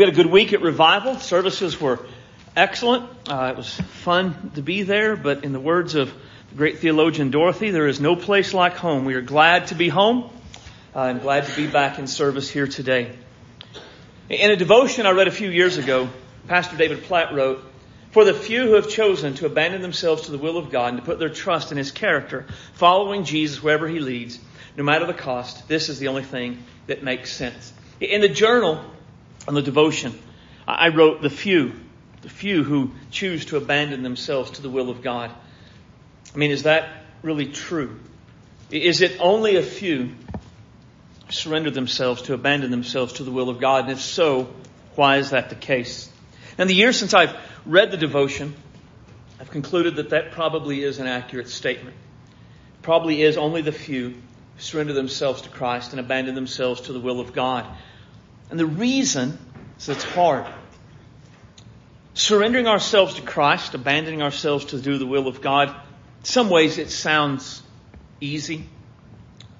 We had a good week at Revival. Services were excellent. Uh, it was fun to be there, but in the words of the great theologian Dorothy, there is no place like home. We are glad to be home uh, and glad to be back in service here today. In a devotion I read a few years ago, Pastor David Platt wrote, For the few who have chosen to abandon themselves to the will of God and to put their trust in His character, following Jesus wherever He leads, no matter the cost, this is the only thing that makes sense. In the journal on the devotion, I wrote the few, the few who choose to abandon themselves to the will of God. I mean, is that really true? Is it only a few surrender themselves to abandon themselves to the will of God? And if so, why is that the case? And the years since I've read the devotion, I've concluded that that probably is an accurate statement. Probably is only the few who surrender themselves to Christ and abandon themselves to the will of God. And the reason is it's hard. Surrendering ourselves to Christ, abandoning ourselves to do the will of God, in some ways it sounds easy.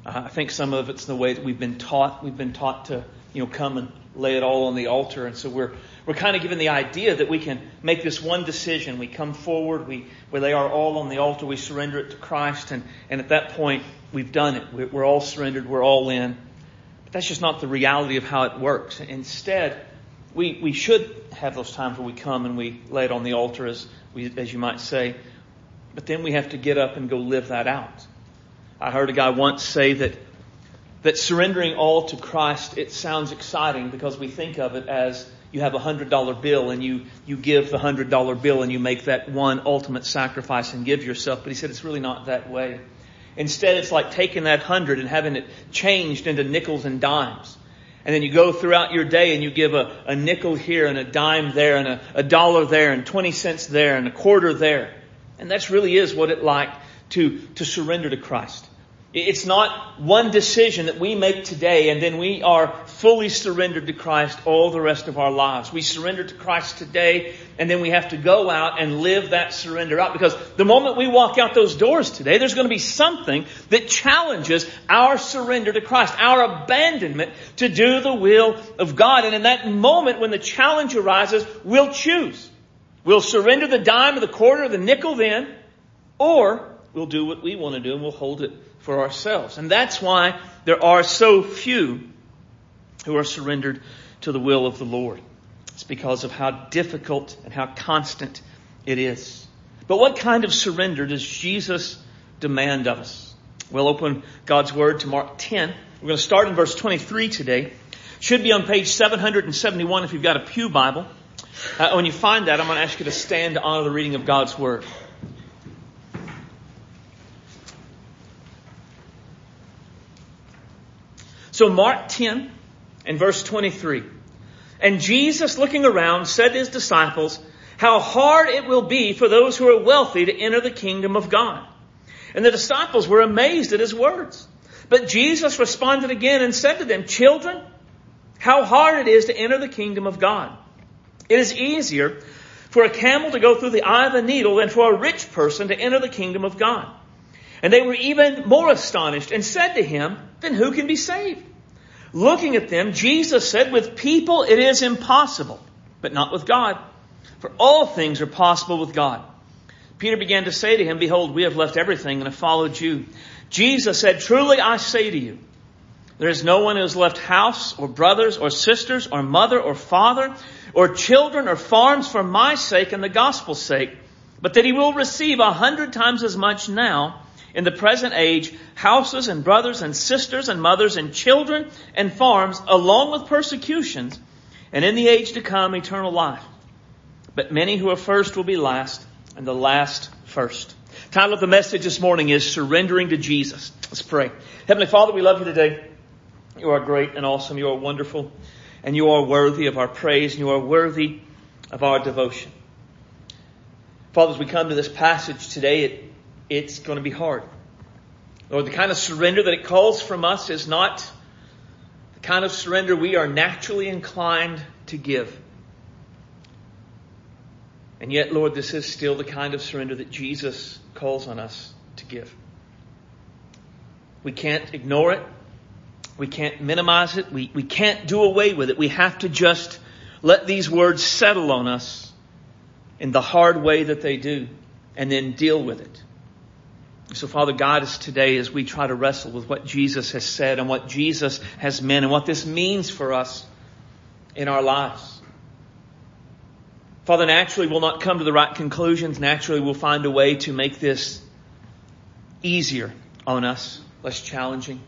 Uh, I think some of it's the way that we've been taught. We've been taught to, you know, come and lay it all on the altar. And so we're, we're kind of given the idea that we can make this one decision. We come forward, we, we lay our all on the altar, we surrender it to Christ, and, and at that point, we've done it. We're all surrendered, we're all in. But that's just not the reality of how it works. Instead, we, we should have those times where we come and we lay it on the altar, as, we, as you might say. But then we have to get up and go live that out. I heard a guy once say that that surrendering all to Christ, it sounds exciting because we think of it as you have a hundred dollar bill and you, you give the hundred dollar bill and you make that one ultimate sacrifice and give yourself. But he said it's really not that way. Instead, it's like taking that hundred and having it changed into nickels and dimes. And then you go throughout your day and you give a, a nickel here and a dime there and a, a dollar there and 20 cents there and a quarter there. And that's really is what it like to, to surrender to Christ. It's not one decision that we make today and then we are fully surrendered to Christ all the rest of our lives. We surrender to Christ today and then we have to go out and live that surrender out because the moment we walk out those doors today, there's going to be something that challenges our surrender to Christ, our abandonment to do the will of God. And in that moment when the challenge arises, we'll choose. We'll surrender the dime or the quarter or the nickel then, or we'll do what we want to do and we'll hold it for ourselves. And that's why there are so few who are surrendered to the will of the Lord. It's because of how difficult and how constant it is. But what kind of surrender does Jesus demand of us? We'll open God's Word to Mark 10. We're going to start in verse 23 today. Should be on page 771 if you've got a Pew Bible. Uh, when you find that, I'm going to ask you to stand to honor the reading of God's Word. So Mark 10 and verse 23. And Jesus looking around said to his disciples, how hard it will be for those who are wealthy to enter the kingdom of God. And the disciples were amazed at his words. But Jesus responded again and said to them, children, how hard it is to enter the kingdom of God. It is easier for a camel to go through the eye of a needle than for a rich person to enter the kingdom of God. And they were even more astonished and said to him, then who can be saved? Looking at them, Jesus said, with people it is impossible, but not with God. For all things are possible with God. Peter began to say to him, behold, we have left everything and have followed you. Jesus said, truly I say to you, there is no one who has left house or brothers or sisters or mother or father or children or farms for my sake and the gospel's sake, but that he will receive a hundred times as much now in the present age, houses and brothers and sisters and mothers and children and farms along with persecutions, and in the age to come, eternal life. But many who are first will be last, and the last first. Title of the message this morning is Surrendering to Jesus. Let's pray. Heavenly Father, we love you today. You are great and awesome. You are wonderful. And you are worthy of our praise, and you are worthy of our devotion. Father, as we come to this passage today, it it's going to be hard. Lord, the kind of surrender that it calls from us is not the kind of surrender we are naturally inclined to give. And yet, Lord, this is still the kind of surrender that Jesus calls on us to give. We can't ignore it. We can't minimize it. We, we can't do away with it. We have to just Let these words settle on us in the hard way that they do and then deal with it. So Father, guide us today as we try to wrestle with what Jesus has said and what Jesus has meant and what this means for us in our lives. Father, naturally we'll not come to the right conclusions. Naturally we'll find a way to make this easier on us, less challenging.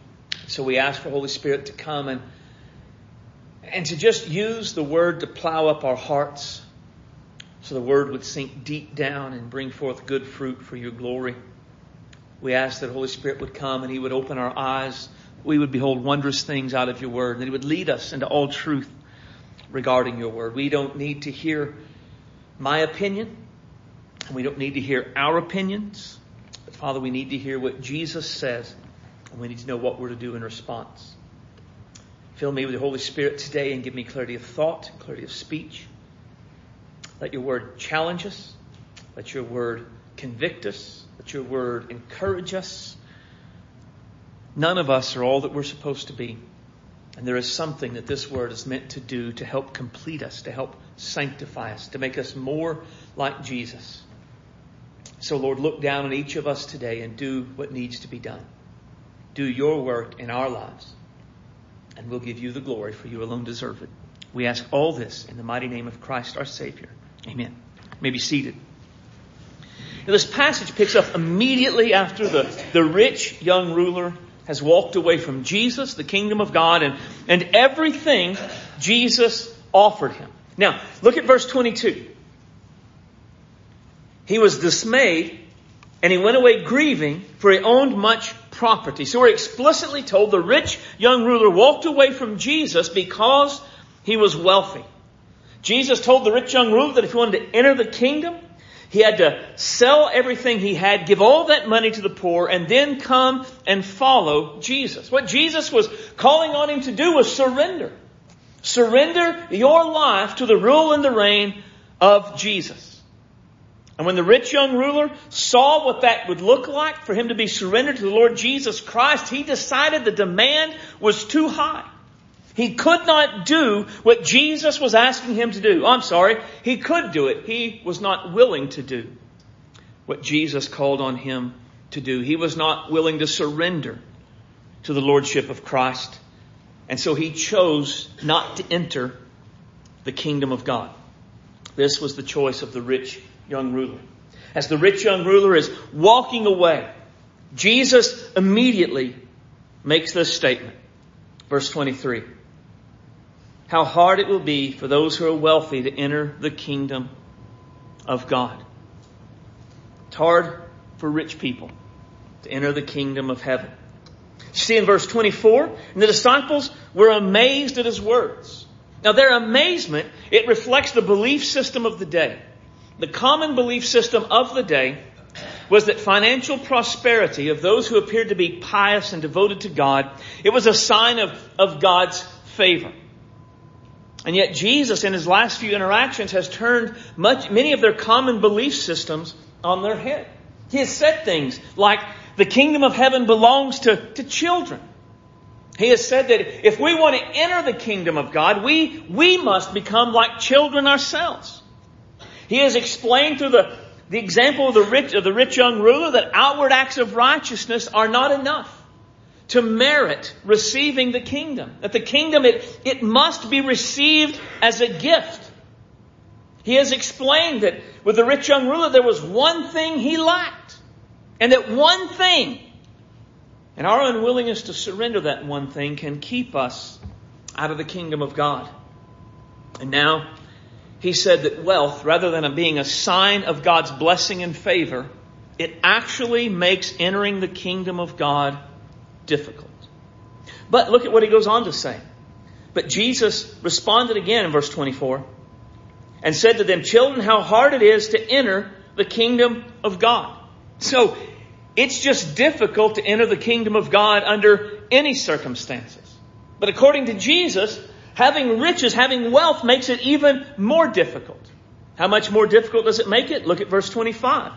So we ask for Holy Spirit to come and and to just use the word to plow up our hearts so the word would sink deep down and bring forth good fruit for your glory. We ask that Holy Spirit would come and he would open our eyes. We would behold wondrous things out of your word and that he would lead us into all truth regarding your word. We don't need to hear my opinion and we don't need to hear our opinions. But Father, we need to hear what Jesus says and we need to know what we're to do in response. Fill me with the Holy Spirit today and give me clarity of thought, clarity of speech. Let your word challenge us. Let your word convict us. Let your word encourage us. None of us are all that we're supposed to be. And there is something that this word is meant to do to help complete us, to help sanctify us, to make us more like Jesus. So, Lord, look down on each of us today and do what needs to be done. Do your work in our lives and we'll give you the glory, for you alone deserve it. We ask all this in the mighty name of Christ our Savior. Amen. You may be seated. This passage picks up immediately after the, the rich young ruler has walked away from Jesus, the kingdom of God, and, and everything Jesus offered him. Now, look at verse 22. He was dismayed and he went away grieving for he owned much property. So we're explicitly told the rich young ruler walked away from Jesus because he was wealthy. Jesus told the rich young ruler that if he wanted to enter the kingdom, he had to sell everything he had, give all that money to the poor, and then come and follow Jesus. What Jesus was calling on him to do was surrender. Surrender your life to the rule and the reign of Jesus. And when the rich young ruler saw what that would look like for him to be surrendered to the Lord Jesus Christ, he decided the demand was too high. He could not do what Jesus was asking him to do. Oh, I'm sorry, he could do it. He was not willing to do what Jesus called on him to do. He was not willing to surrender to the Lordship of Christ. And so he chose not to enter the kingdom of God. This was the choice of the rich young ruler. As the rich young ruler is walking away, Jesus immediately makes this statement. Verse 23. How hard it will be for those who are wealthy to enter the kingdom of God. It's hard for rich people to enter the kingdom of heaven. You see in verse 24, and the disciples were amazed at his words. Now their amazement, it reflects the belief system of the day. The common belief system of the day was that financial prosperity of those who appeared to be pious and devoted to God, it was a sign of, of God's favor. And yet Jesus in his last few interactions has turned much, many of their common belief systems on their head. He has said things like the kingdom of heaven belongs to, to children. He has said that if we want to enter the kingdom of God, we, we must become like children ourselves. He has explained through the, the example of the rich, of the rich young ruler that outward acts of righteousness are not enough to merit receiving the kingdom. That the kingdom, it, it must be received as a gift. He has explained that with the rich young ruler, there was one thing he lacked. And that one thing, and our unwillingness to surrender that one thing can keep us out of the kingdom of God. And now, he said that wealth, rather than being a sign of God's blessing and favor, it actually makes entering the kingdom of God difficult. But look at what he goes on to say. But Jesus responded again in verse 24 and said to them, Children, how hard it is to enter the kingdom of God. So, it's just difficult to enter the kingdom of God under any circumstances. But according to Jesus, Having riches, having wealth makes it even more difficult. How much more difficult does it make it? Look at verse 25.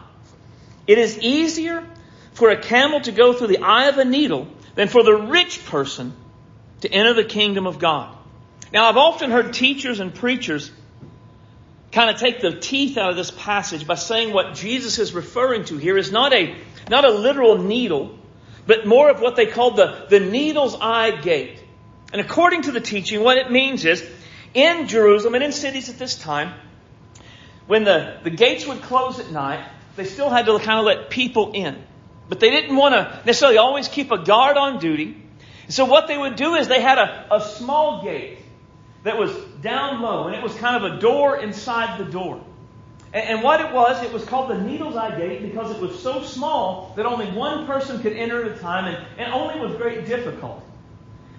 It is easier for a camel to go through the eye of a needle than for the rich person to enter the kingdom of God. Now, I've often heard teachers and preachers kind of take the teeth out of this passage by saying what Jesus is referring to here is not a, not a literal needle, but more of what they call the, the needle's eye gate. And according to the teaching, what it means is, in Jerusalem and in cities at this time, when the, the gates would close at night, they still had to kind of let people in. But they didn't want to necessarily always keep a guard on duty. So what they would do is they had a, a small gate that was down low, and it was kind of a door inside the door. And, and what it was, it was called the Needle's Eye Gate because it was so small that only one person could enter at a time, and, and only with great difficulty.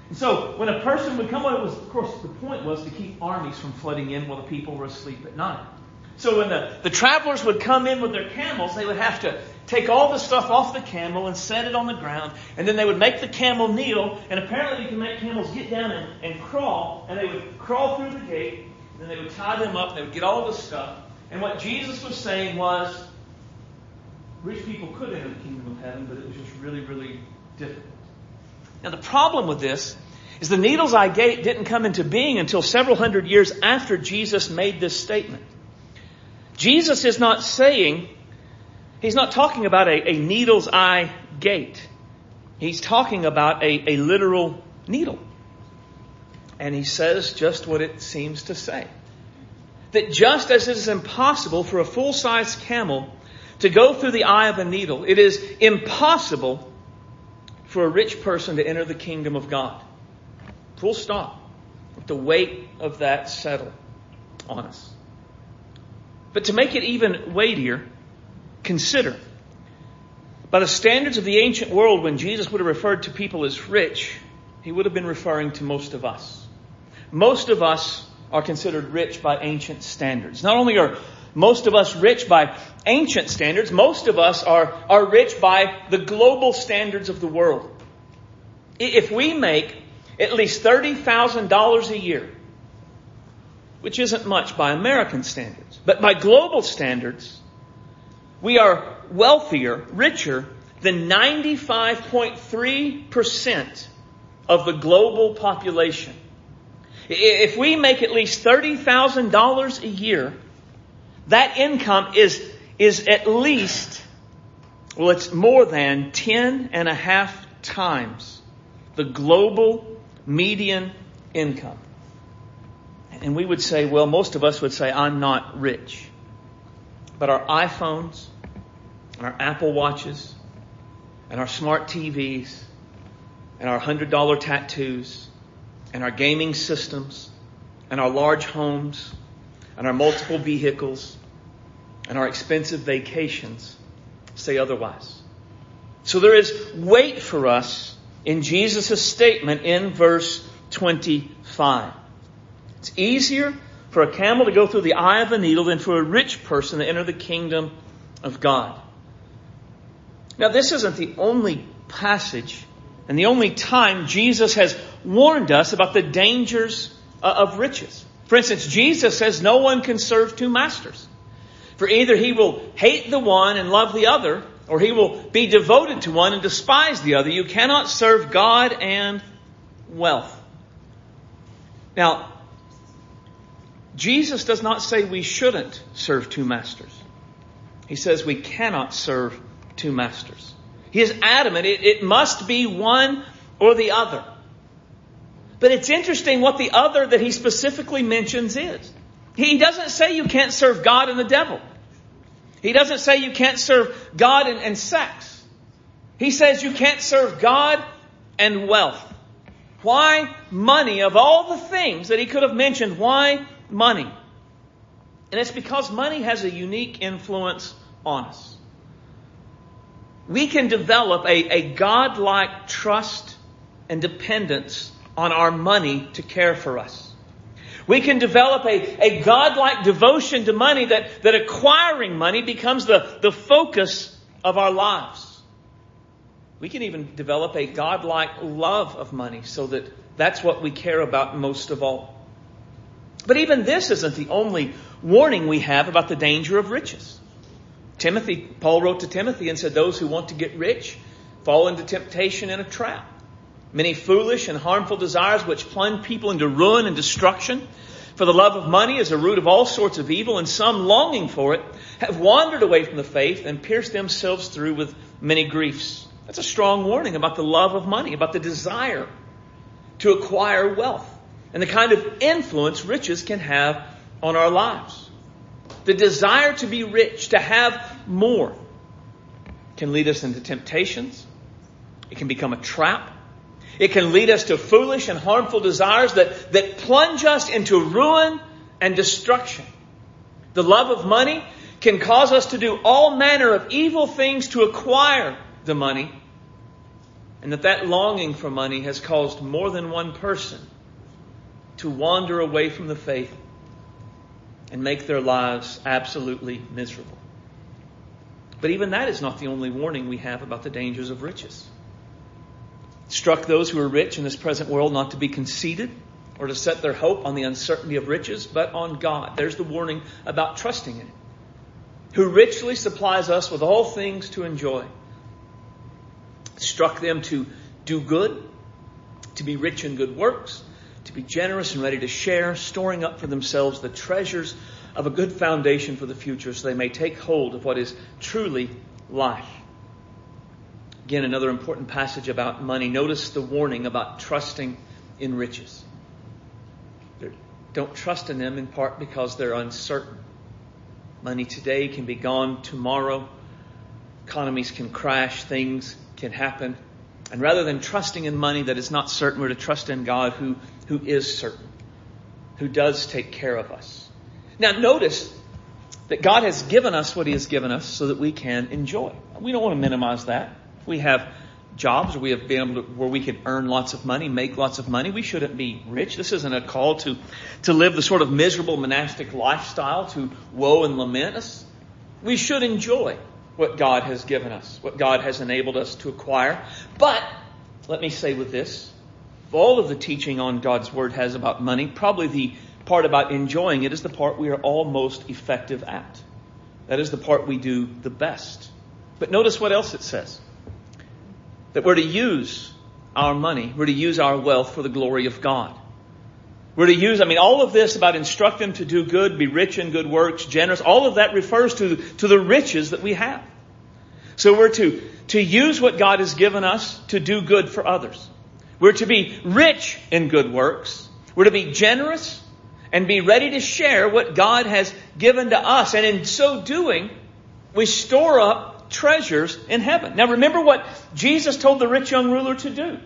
And so when a person would come, well, it was, of course, the point was to keep armies from flooding in while the people were asleep at night. So when the, the travelers would come in with their camels, they would have to take all the stuff off the camel and set it on the ground, and then they would make the camel kneel, and apparently you can make camels get down and, and crawl, and they would crawl through the gate, and then they would tie them up, and they would get all the stuff. And what Jesus was saying was, rich people could enter the kingdom of heaven, but it was just really, really difficult. Now the problem with this is the needle's eye gate didn't come into being until several hundred years after Jesus made this statement. Jesus is not saying, he's not talking about a, a needle's eye gate. He's talking about a, a literal needle. And he says just what it seems to say. That just as it is impossible for a full-sized camel to go through the eye of a needle, it is impossible for a rich person to enter the kingdom of God. Full stop. Let the weight of that settle on us. But to make it even weightier, consider by the standards of the ancient world, when Jesus would have referred to people as rich, he would have been referring to most of us. Most of us are considered rich by ancient standards. Not only are most of us rich by ancient standards, most of us are, are rich by the global standards of the world. If we make at least $30,000 a year, which isn't much by American standards. But by global standards, we are wealthier, richer than 95.3% of the global population. If we make at least $30,000 a year, that income is, is at least, well, it's more than 10 and a half times the global median income. And we would say, well, most of us would say, I'm not rich. But our iPhones, our Apple Watches, and our smart TVs, and our $100 tattoos, and our gaming systems, and our large homes, and our multiple vehicles, and our expensive vacations say otherwise. So there is weight for us in Jesus' statement in verse 25. It's easier for a camel to go through the eye of a needle than for a rich person to enter the kingdom of God. Now, this isn't the only passage and the only time Jesus has warned us about the dangers uh, of riches. For instance, Jesus says no one can serve two masters. For either he will hate the one and love the other, or he will be devoted to one and despise the other. You cannot serve God and wealth. Now, Jesus does not say we shouldn't serve two masters. He says we cannot serve two masters. He is adamant it, it must be one or the other. But it's interesting what the other that he specifically mentions is. He doesn't say you can't serve God and the devil. He doesn't say you can't serve God and, and sex. He says you can't serve God and wealth. Why money? Of all the things that he could have mentioned, why money. And it's because money has a unique influence on us. We can develop a, a godlike trust and dependence on our money to care for us. We can develop a, a godlike devotion to money that, that acquiring money becomes the, the focus of our lives. We can even develop a godlike love of money so that that's what we care about most of all. But even this isn't the only warning we have about the danger of riches. Timothy, Paul wrote to Timothy and said, those who want to get rich fall into temptation and a trap. many foolish and harmful desires which plunge people into ruin and destruction. For the love of money is a root of all sorts of evil, and some longing for it have wandered away from the faith and pierced themselves through with many griefs. That's a strong warning about the love of money, about the desire to acquire wealth, and the kind of influence riches can have on our lives. The desire to be rich, to have more, can lead us into temptations. It can become a trap. It can lead us to foolish and harmful desires that, that plunge us into ruin and destruction. The love of money can cause us to do all manner of evil things to acquire the money. And that that longing for money has caused more than one person to wander away from the faith and make their lives absolutely miserable. But even that is not the only warning we have about the dangers of riches It struck those who are rich in this present world not to be conceited or to set their hope on the uncertainty of riches, but on God. There's the warning about trusting in Him, who richly supplies us with all things to enjoy. It struck them to do good, to be rich in good works, be generous and ready to share, storing up for themselves the treasures of a good foundation for the future so they may take hold of what is truly life. Again, another important passage about money. Notice the warning about trusting in riches. Don't trust in them in part because they're uncertain. Money today can be gone tomorrow. Economies can crash. Things can happen. And rather than trusting in money that is not certain, we're to trust in God who, who is certain, who does take care of us. Now notice that God has given us what He has given us so that we can enjoy. We don't want to minimize that we have jobs, we have been able to, where we can earn lots of money, make lots of money. We shouldn't be rich. This isn't a call to, to live the sort of miserable monastic lifestyle to woe and lament us. We should enjoy what God has given us, what God has enabled us to acquire. But, let me say with this, all of the teaching on God's Word has about money, probably the part about enjoying it is the part we are all most effective at. That is the part we do the best. But notice what else it says that we're to use our money, we're to use our wealth for the glory of God. We're to use, I mean, all of this about instruct them to do good, be rich in good works, generous, all of that refers to, to the riches that we have. So we're to, to use what God has given us to do good for others. We're to be rich in good works. We're to be generous and be ready to share what God has given to us. And in so doing, we store up treasures in heaven. Now remember what Jesus told the rich young ruler to do.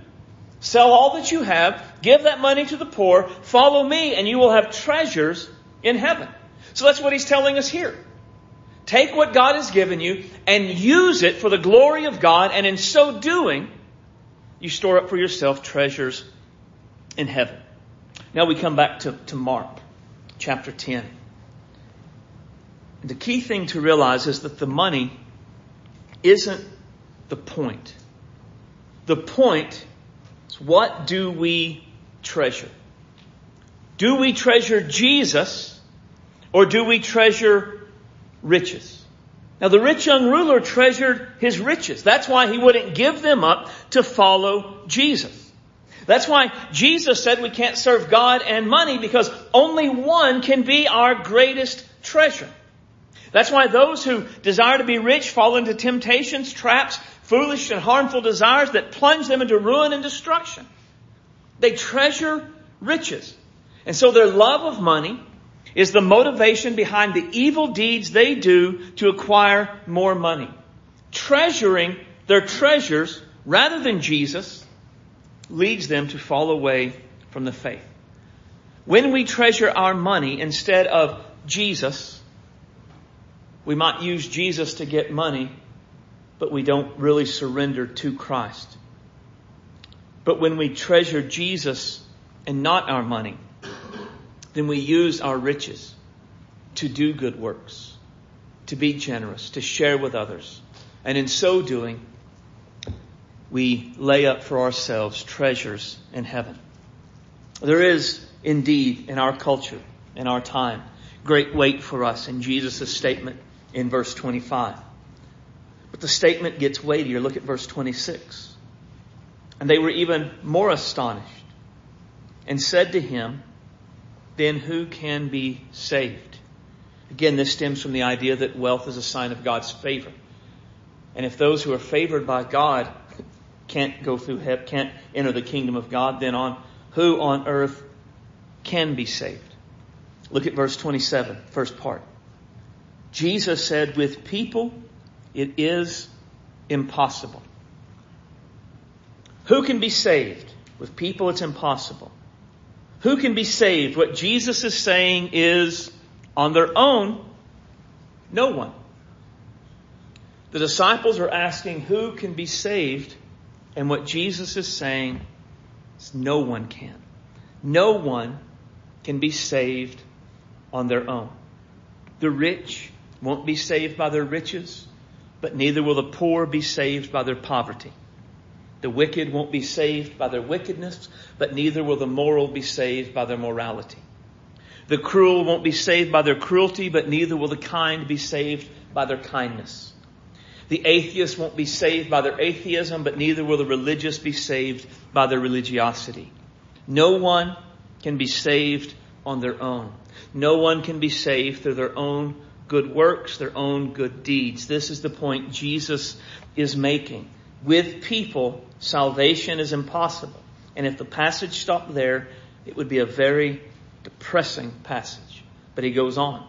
Sell all that you have, give that money to the poor, follow me, and you will have treasures in heaven. So that's what he's telling us here. Take what God has given you and use it for the glory of God, and in so doing, you store up for yourself treasures in heaven. Now we come back to, to Mark chapter 10. The key thing to realize is that the money isn't the point. The point is what do we treasure? Do we treasure Jesus or do we treasure riches? Now the rich young ruler treasured his riches. That's why he wouldn't give them up to follow Jesus. That's why Jesus said we can't serve God and money because only one can be our greatest treasure. That's why those who desire to be rich fall into temptations, traps, foolish and harmful desires that plunge them into ruin and destruction. They treasure riches. And so their love of money is the motivation behind the evil deeds they do to acquire more money. Treasuring their treasures rather than Jesus leads them to fall away from the faith. When we treasure our money instead of Jesus, we might use Jesus to get money, but we don't really surrender to Christ. But when we treasure Jesus and not our money, then we use our riches to do good works, to be generous, to share with others. And in so doing, we lay up for ourselves treasures in heaven. There is indeed in our culture, in our time, great weight for us in Jesus' statement in verse 25. But the statement gets weightier. Look at verse 26. And they were even more astonished and said to him, Then who can be saved? Again, this stems from the idea that wealth is a sign of God's favor. And if those who are favored by God can't go through heaven, can't enter the kingdom of God, then on who on earth can be saved? Look at verse 27, first part. Jesus said, with people, it is impossible. Who can be saved? With people, it's impossible. Who can be saved? What Jesus is saying is, on their own, no one. The disciples are asking who can be saved, and what Jesus is saying is no one can. No one can be saved on their own. The rich won't be saved by their riches, but neither will the poor be saved by their poverty. The wicked won't be saved by their wickedness, but neither will the moral be saved by their morality. The cruel won't be saved by their cruelty, but neither will the kind be saved by their kindness. The atheist won't be saved by their atheism, but neither will the religious be saved by their religiosity. No one can be saved on their own. No one can be saved through their own good works, their own good deeds. This is the point Jesus is making. With people, salvation is impossible. And if the passage stopped there, it would be a very depressing passage. But he goes on.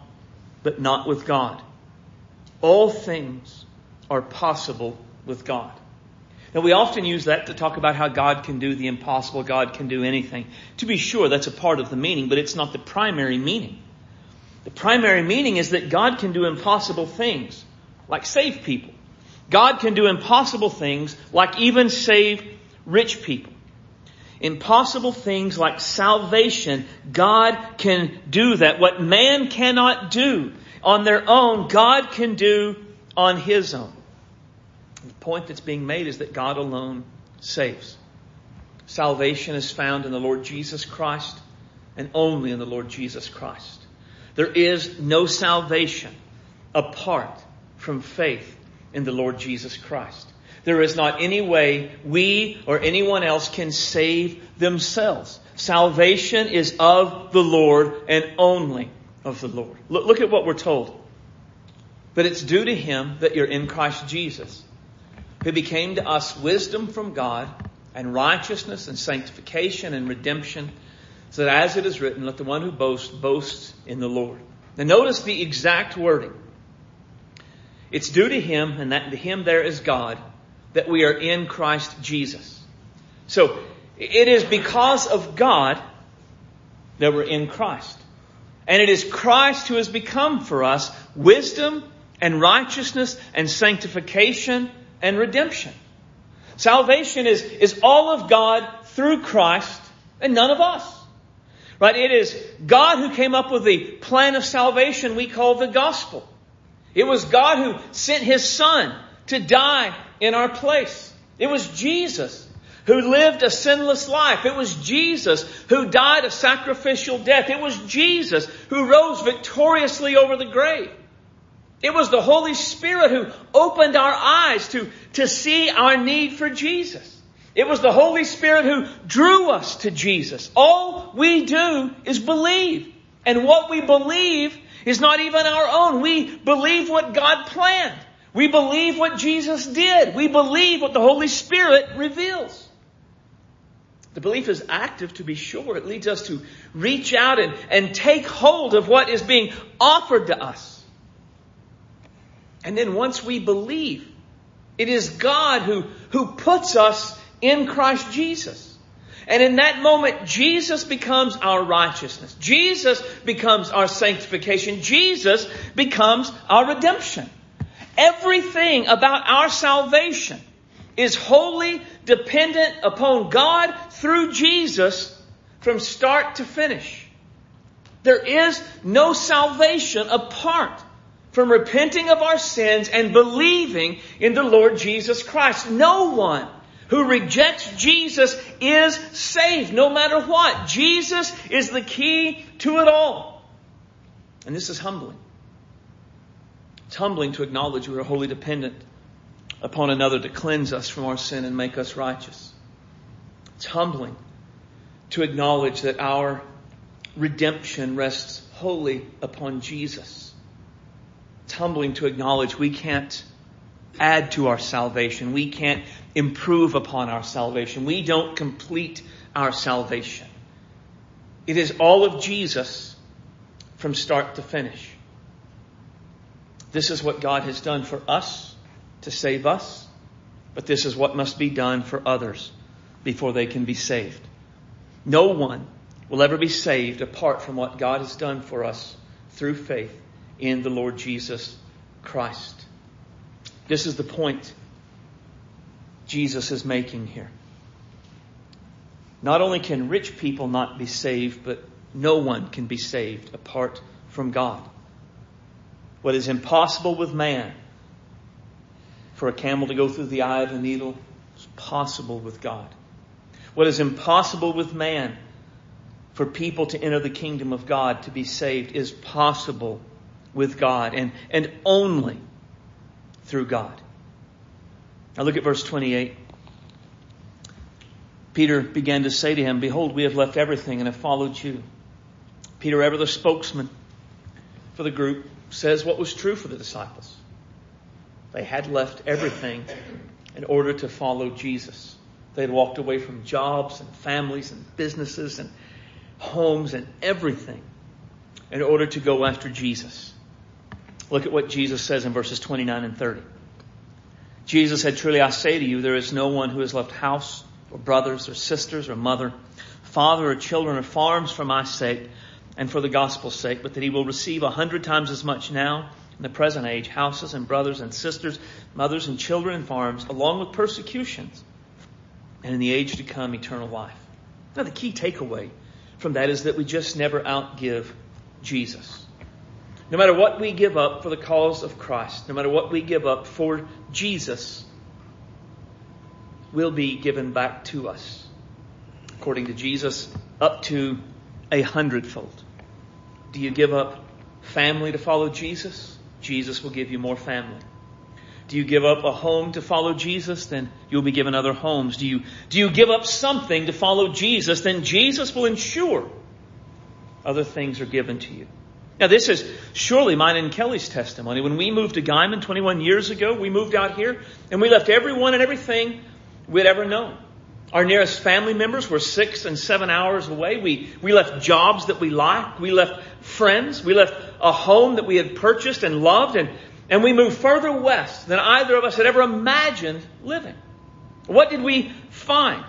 But not with God. All things are possible with God. Now we often use that to talk about how God can do the impossible, God can do anything. To be sure, that's a part of the meaning, but it's not the primary meaning. The primary meaning is that God can do impossible things, like save people. God can do impossible things, like even save rich people. Impossible things like salvation, God can do that. What man cannot do on their own, God can do on his own. The point that's being made is that God alone saves. Salvation is found in the Lord Jesus Christ and only in the Lord Jesus Christ. There is no salvation apart from faith in the Lord Jesus Christ. There is not any way we or anyone else can save themselves. Salvation is of the Lord and only of the Lord. Look, look at what we're told. But it's due to Him that you're in Christ Jesus, who became to us wisdom from God and righteousness and sanctification and redemption so that as it is written, let the one who boasts boast in the Lord. Now notice the exact wording. It's due to him, and that to him there is God, that we are in Christ Jesus. So it is because of God that we're in Christ. And it is Christ who has become for us wisdom and righteousness and sanctification and redemption. Salvation is, is all of God through Christ and none of us. Right? It is God who came up with the plan of salvation we call the gospel. It was God who sent His Son to die in our place. It was Jesus who lived a sinless life. It was Jesus who died a sacrificial death. It was Jesus who rose victoriously over the grave. It was the Holy Spirit who opened our eyes to, to see our need for Jesus. It was the Holy Spirit who drew us to Jesus. All we do is believe. And what we believe is not even our own. We believe what God planned. We believe what Jesus did. We believe what the Holy Spirit reveals. The belief is active to be sure. It leads us to reach out and, and take hold of what is being offered to us. And then once we believe, it is God who, who puts us in Christ Jesus. And in that moment, Jesus becomes our righteousness. Jesus becomes our sanctification. Jesus becomes our redemption. Everything about our salvation is wholly dependent upon God through Jesus from start to finish. There is no salvation apart from repenting of our sins and believing in the Lord Jesus Christ. No one who rejects Jesus is saved no matter what. Jesus is the key to it all. And this is humbling. It's humbling to acknowledge we are wholly dependent upon another to cleanse us from our sin and make us righteous. It's humbling to acknowledge that our redemption rests wholly upon Jesus. It's humbling to acknowledge we can't add to our salvation. We can't improve upon our salvation. We don't complete our salvation. It is all of Jesus from start to finish. This is what God has done for us to save us, but this is what must be done for others before they can be saved. No one will ever be saved apart from what God has done for us through faith in the Lord Jesus Christ. This is the point Jesus is making here. Not only can rich people not be saved, but no one can be saved apart from God. What is impossible with man, for a camel to go through the eye of a needle, is possible with God. What is impossible with man, for people to enter the kingdom of God, to be saved, is possible with God and, and only through God. Now look at verse 28. Peter began to say to him, Behold, we have left everything and have followed you. Peter, ever the spokesman for the group, says what was true for the disciples. They had left everything in order to follow Jesus. They had walked away from jobs and families and businesses and homes and everything in order to go after Jesus. Look at what Jesus says in verses 29 and 30. Jesus said, Truly I say to you, there is no one who has left house or brothers or sisters or mother, father or children or farms for my sake and for the gospel's sake, but that he will receive a hundred times as much now in the present age, houses and brothers and sisters, mothers and children and farms, along with persecutions, and in the age to come, eternal life. Now the key takeaway from that is that we just never outgive Jesus. No matter what we give up for the cause of Christ, no matter what we give up for Jesus, will be given back to us. According to Jesus, up to a hundredfold. Do you give up family to follow Jesus? Jesus will give you more family. Do you give up a home to follow Jesus? Then you'll be given other homes. Do you, do you give up something to follow Jesus? Then Jesus will ensure other things are given to you. Now this is surely mine and Kelly's testimony. When we moved to Guymon 21 years ago, we moved out here and we left everyone and everything we'd ever known. Our nearest family members were six and seven hours away. We, we left jobs that we liked. We left friends. We left a home that we had purchased and loved. And, and we moved further west than either of us had ever imagined living. What did we find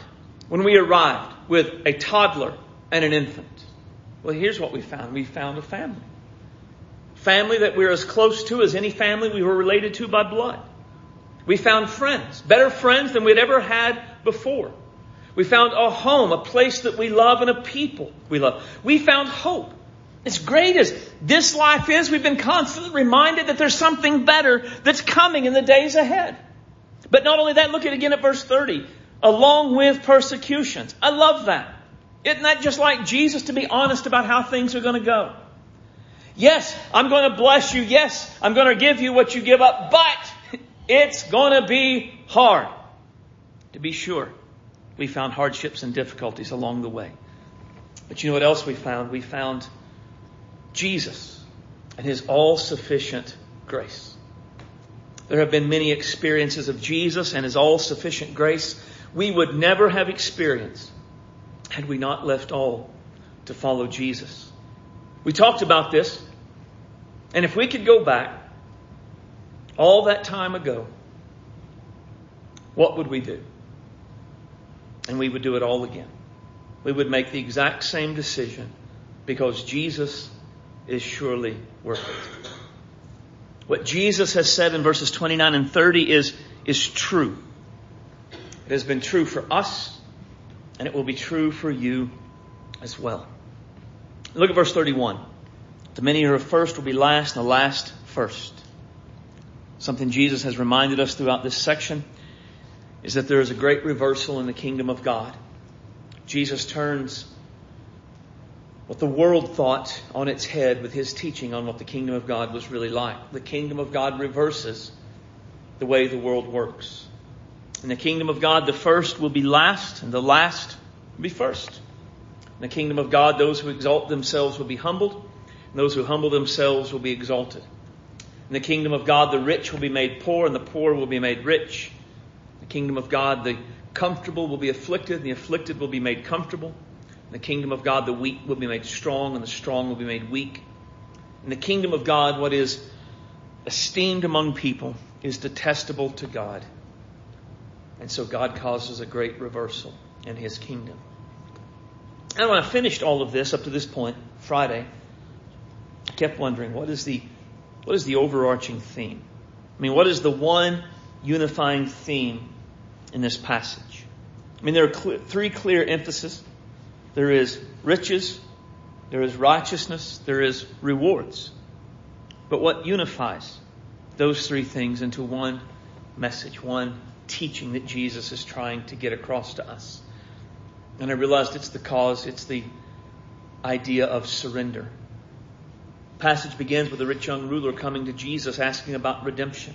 when we arrived with a toddler and an infant? Well, here's what we found. We found a family. Family that we're as close to as any family we were related to by blood. We found friends, better friends than we'd ever had before. We found a home, a place that we love, and a people we love. We found hope. As great as this life is, we've been constantly reminded that there's something better that's coming in the days ahead. But not only that, look at again at verse 30. Along with persecutions. I love that. Isn't that just like Jesus to be honest about how things are going to go? Yes, I'm going to bless you. Yes, I'm going to give you what you give up, but it's going to be hard. To be sure, we found hardships and difficulties along the way. But you know what else we found? We found Jesus and His all-sufficient grace. There have been many experiences of Jesus and His all-sufficient grace we would never have experienced had we not left all to follow Jesus. We talked about this, and if we could go back all that time ago, what would we do? And we would do it all again. We would make the exact same decision because Jesus is surely worth it. What Jesus has said in verses 29 and 30 is, is true. It has been true for us, and it will be true for you as well. Look at verse 31. The many who are first will be last, and the last first. Something Jesus has reminded us throughout this section is that there is a great reversal in the kingdom of God. Jesus turns what the world thought on its head with his teaching on what the kingdom of God was really like. The kingdom of God reverses the way the world works. In the kingdom of God, the first will be last and the last will be first. In the kingdom of God, those who exalt themselves will be humbled, and those who humble themselves will be exalted. In the kingdom of God, the rich will be made poor, and the poor will be made rich. In the kingdom of God, the comfortable will be afflicted, and the afflicted will be made comfortable. In the kingdom of God, the weak will be made strong, and the strong will be made weak. In the kingdom of God, what is esteemed among people is detestable to God. And so God causes a great reversal in his kingdom. And when I finished all of this up to this point, Friday, I kept wondering what is the what is the overarching theme? I mean, what is the one unifying theme in this passage? I mean, there are cl- three clear emphases. There is riches, there is righteousness, there is rewards. But what unifies those three things into one message, one teaching that Jesus is trying to get across to us? And I realized it's the cause, it's the idea of surrender. The passage begins with a rich young ruler coming to Jesus asking about redemption.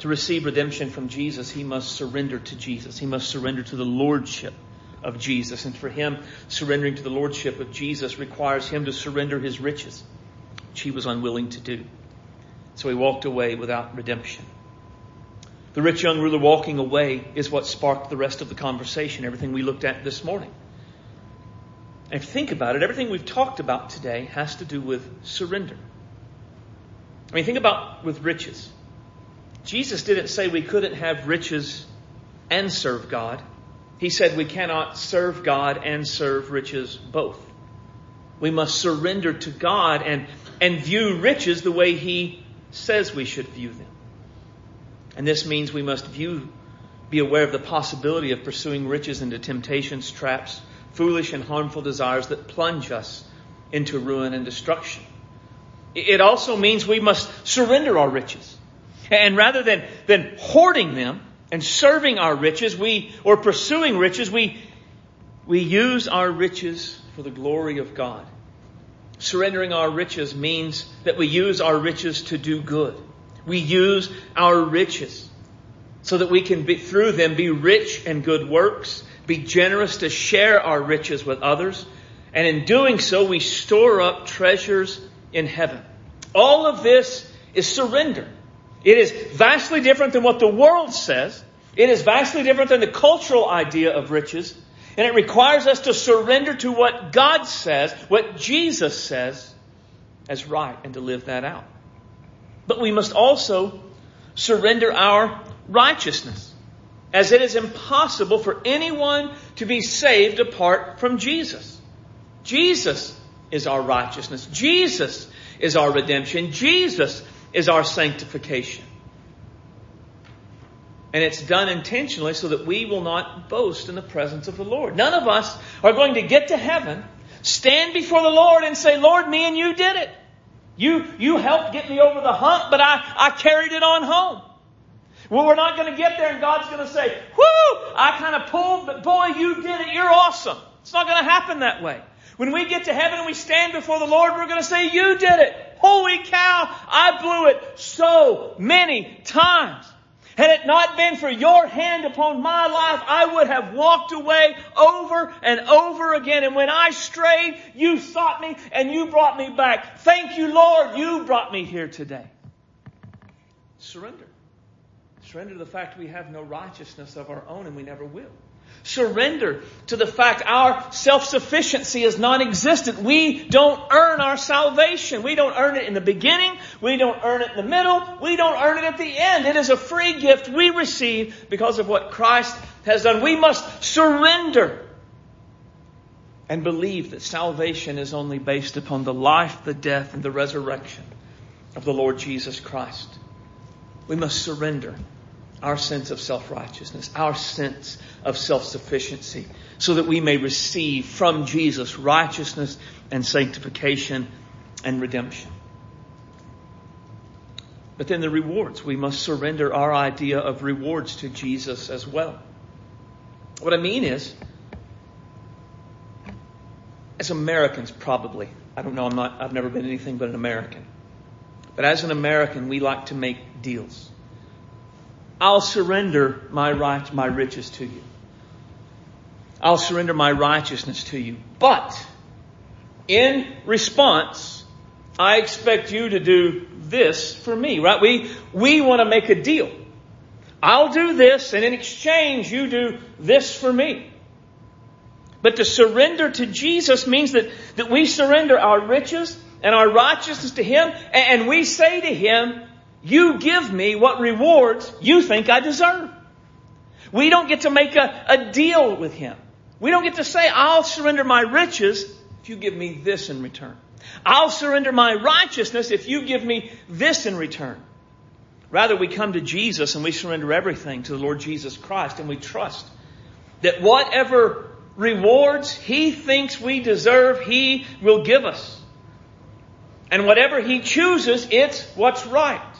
To receive redemption from Jesus, he must surrender to Jesus. He must surrender to the lordship of Jesus. And for him, surrendering to the lordship of Jesus requires him to surrender his riches, which he was unwilling to do. So he walked away without redemption. The rich young ruler walking away is what sparked the rest of the conversation, everything we looked at this morning. And if you think about it, everything we've talked about today has to do with surrender. I mean, think about with riches. Jesus didn't say we couldn't have riches and serve God. He said we cannot serve God and serve riches both. We must surrender to God and, and view riches the way He says we should view them. And this means we must view, be aware of the possibility of pursuing riches into temptations, traps, foolish and harmful desires that plunge us into ruin and destruction. It also means we must surrender our riches. And rather than, than hoarding them and serving our riches, we, or pursuing riches, we, we use our riches for the glory of God. Surrendering our riches means that we use our riches to do good. We use our riches so that we can be, through them be rich in good works, be generous to share our riches with others, and in doing so we store up treasures in heaven. All of this is surrender. It is vastly different than what the world says. It is vastly different than the cultural idea of riches. And it requires us to surrender to what God says, what Jesus says as right, and to live that out. But we must also surrender our righteousness, as it is impossible for anyone to be saved apart from Jesus. Jesus is our righteousness. Jesus is our redemption. Jesus is our sanctification. And it's done intentionally so that we will not boast in the presence of the Lord. None of us are going to get to heaven, stand before the Lord and say, Lord, me and you did it. You, you helped get me over the hump, but I, I carried it on home. Well, we're not going to get there and God's going to say, whoo, I kind of pulled, but boy, you did it. You're awesome. It's not going to happen that way. When we get to heaven and we stand before the Lord, we're going to say, you did it. Holy cow, I blew it so many times. Had it not been for your hand upon my life, I would have walked away over and over again. And when I strayed, you sought me and you brought me back. Thank you, Lord, you brought me here today. Surrender. Surrender to the fact we have no righteousness of our own and we never will surrender to the fact our self-sufficiency is non-existent. We don't earn our salvation. We don't earn it in the beginning. We don't earn it in the middle. We don't earn it at the end. It is a free gift we receive because of what Christ has done. We must surrender and believe that salvation is only based upon the life, the death, and the resurrection of the Lord Jesus Christ. We must surrender our sense of self-righteousness, our sense of self-sufficiency, so that we may receive from Jesus righteousness and sanctification and redemption. But then the rewards. We must surrender our idea of rewards to Jesus as well. What I mean is, as Americans probably, I don't know, I'm not, I've never been anything but an American. But as an American, we like to make deals. I'll surrender my rights, my riches to you. I'll surrender my righteousness to you. But in response, I expect you to do this for me, right? We, we want to make a deal. I'll do this and in exchange you do this for me. But to surrender to Jesus means that, that we surrender our riches and our righteousness to Him and we say to Him, you give me what rewards you think I deserve. We don't get to make a, a deal with Him. We don't get to say, I'll surrender my riches if you give me this in return. I'll surrender my righteousness if you give me this in return. Rather, we come to Jesus and we surrender everything to the Lord Jesus Christ and we trust that whatever rewards He thinks we deserve, He will give us. And whatever He chooses, it's what's right.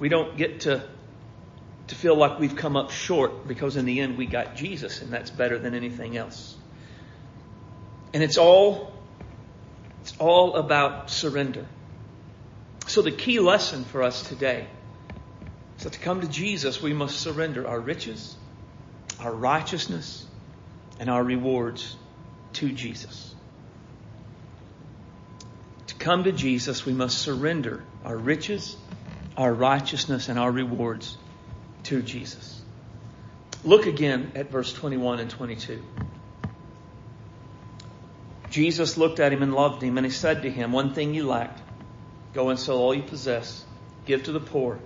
We don't get to, to feel like we've come up short because in the end we got Jesus and that's better than anything else. And it's all, it's all about surrender. So the key lesson for us today is that to come to Jesus, we must surrender our riches, our righteousness, and our rewards to Jesus. To come to Jesus, we must surrender our riches, our righteousness, and our rewards to Jesus. Look again at verse 21 and 22. Jesus looked at him and loved him, and he said to him, One thing you lack. Go and sell all you possess, give to the poor,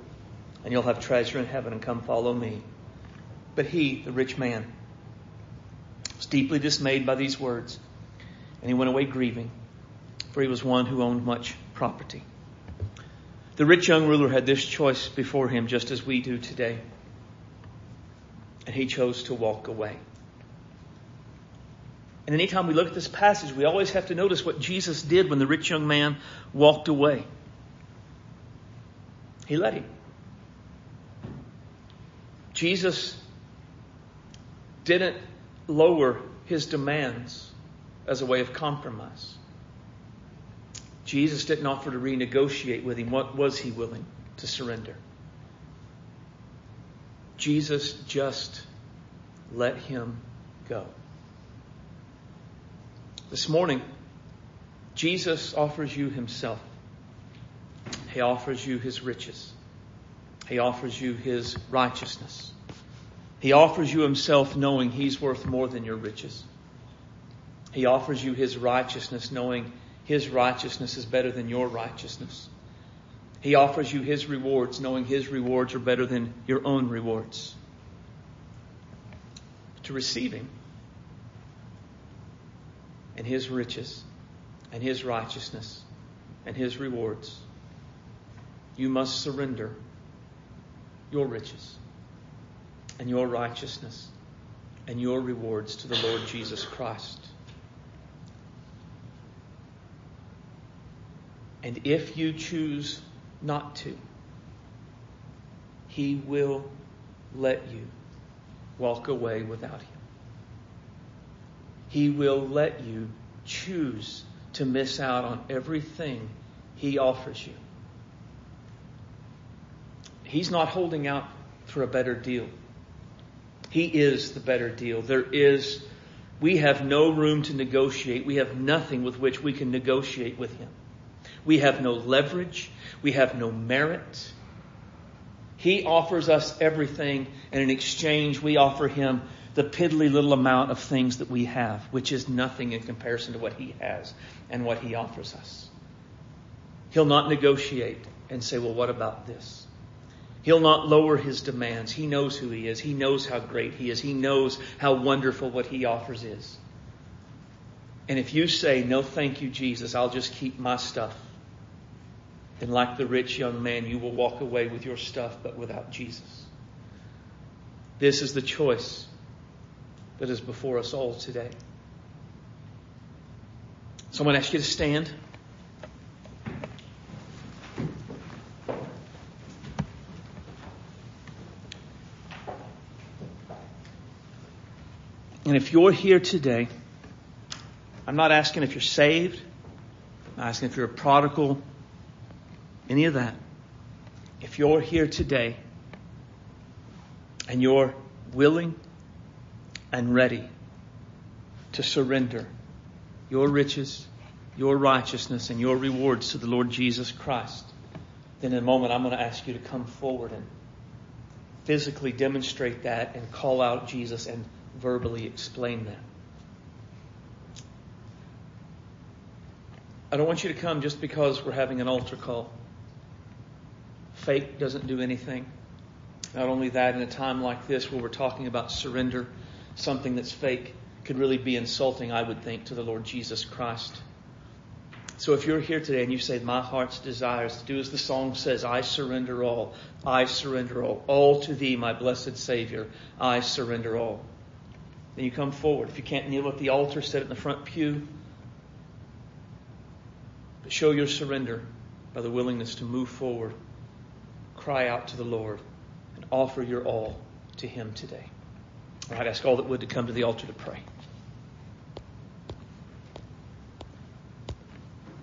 and you'll have treasure in heaven, and come follow me. But he, the rich man, was deeply dismayed by these words, and he went away grieving, for he was one who owned much property. The rich young ruler had this choice before him, just as we do today. And he chose to walk away. And anytime we look at this passage, we always have to notice what Jesus did when the rich young man walked away. He let him. Jesus didn't lower his demands as a way of compromise. Jesus didn't offer to renegotiate with him. What was he willing to surrender? Jesus just let him go. This morning, Jesus offers you himself. He offers you his riches. He offers you his righteousness. He offers you himself knowing he's worth more than your riches. He offers you his righteousness knowing his righteousness is better than your righteousness. He offers you his rewards knowing his rewards are better than your own rewards. To receive him, and His riches and His righteousness and His rewards, you must surrender your riches and your righteousness and your rewards to the Lord Jesus Christ. And if you choose not to, He will let you walk away without Him. He will let you choose to miss out on everything He offers you. He's not holding out for a better deal. He is the better deal. There is, we have no room to negotiate. We have nothing with which we can negotiate with Him. We have no leverage. We have no merit. He offers us everything, and in exchange, we offer Him the piddly little amount of things that we have, which is nothing in comparison to what He has and what He offers us. He'll not negotiate and say, well, what about this? He'll not lower his demands. He knows who he is. He knows how great he is. He knows how wonderful what he offers is. And if you say, no, thank you, Jesus, I'll just keep my stuff, then like the rich young man, you will walk away with your stuff, but without Jesus. This is the choice that is before us all today. So I'm going to ask you to stand. And if you're here today, I'm not asking if you're saved, I'm asking if you're a prodigal, any of that. If you're here today and you're willing and ready to surrender your riches, your righteousness, and your rewards to the Lord Jesus Christ, then in a moment I'm going to ask you to come forward and physically demonstrate that and call out Jesus and verbally explain that. I don't want you to come just because we're having an altar call. Fake doesn't do anything. Not only that, in a time like this where we're talking about surrender, something that's fake could really be insulting, I would think, to the Lord Jesus Christ. So if you're here today and you say, My heart's desire is to do as the song says, I surrender all, I surrender all, all to thee, my blessed Savior, I surrender all. Then you come forward. If you can't kneel at the altar, sit in the front pew. But show your surrender by the willingness to move forward, cry out to the Lord, and offer your all to Him today. Right, ask all that would to come to the altar to pray.